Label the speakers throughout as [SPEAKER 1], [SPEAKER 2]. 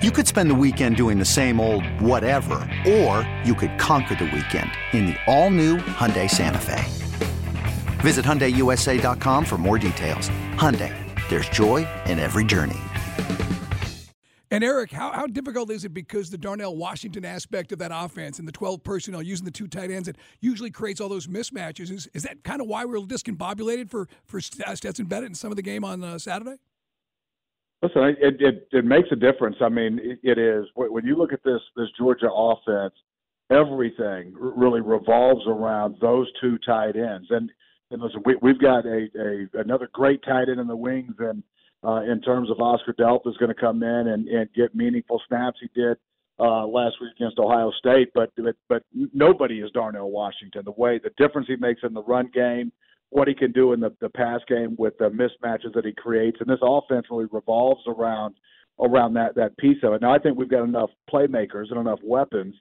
[SPEAKER 1] You could spend the weekend doing the same old whatever, or you could conquer the weekend in the all-new Hyundai Santa Fe. Visit HyundaiUSA.com for more details. Hyundai, there's joy in every journey.
[SPEAKER 2] And Eric, how, how difficult is it because the Darnell Washington aspect of that offense and the 12 personnel using the two tight ends that usually creates all those mismatches? Is, is that kind of why we're discombobulated for, for Stetson Bennett in some of the game on uh, Saturday?
[SPEAKER 3] Listen, it, it it makes a difference. I mean, it, it is when you look at this this Georgia offense, everything really revolves around those two tight ends. And and listen, we, we've got a, a another great tight end in the wings, and uh, in terms of Oscar Delp is going to come in and, and get meaningful snaps. He did uh, last week against Ohio State, but but but nobody is Darnell Washington. The way the difference he makes in the run game what he can do in the, the pass game with the mismatches that he creates. And this offense really revolves around around that that piece of it. Now I think we've got enough playmakers and enough weapons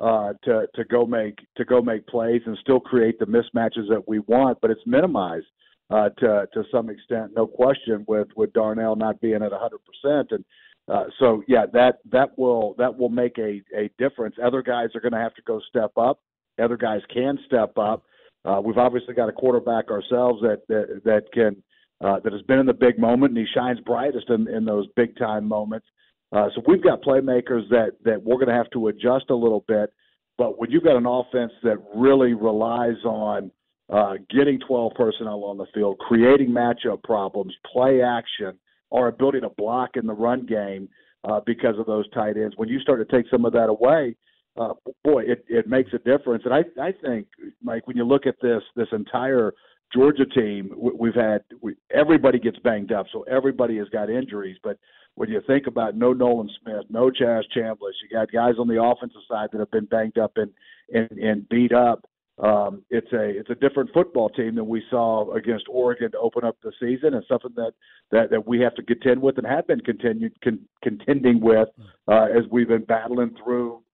[SPEAKER 3] uh, to to go make to go make plays and still create the mismatches that we want, but it's minimized uh, to to some extent, no question, with with Darnell not being at 100 percent and. Uh, so yeah, that that will that will make a a difference. Other guys are going to have to go step up. Other guys can step up, uh, we've obviously got a quarterback ourselves that that, that can uh, that has been in the big moment, and he shines brightest in, in those big time moments. Uh, so we've got playmakers that that we're going to have to adjust a little bit. But when you've got an offense that really relies on uh, getting 12 personnel on the field, creating matchup problems, play action, our ability to block in the run game uh, because of those tight ends, when you start to take some of that away, uh, boy, it, it makes a difference. And I, I think, Mike, when you look at this this entire Georgia team, we've had we, everybody gets banged up, so everybody has got injuries. But when you think about no Nolan Smith, no Chaz Chambliss, you got guys on the offensive side that have been banged up and and, and beat up. Um, it's a it's a different football team than we saw against Oregon to open up the season, and something that that, that we have to contend with and have been continued con, contending with uh, as we've been battling through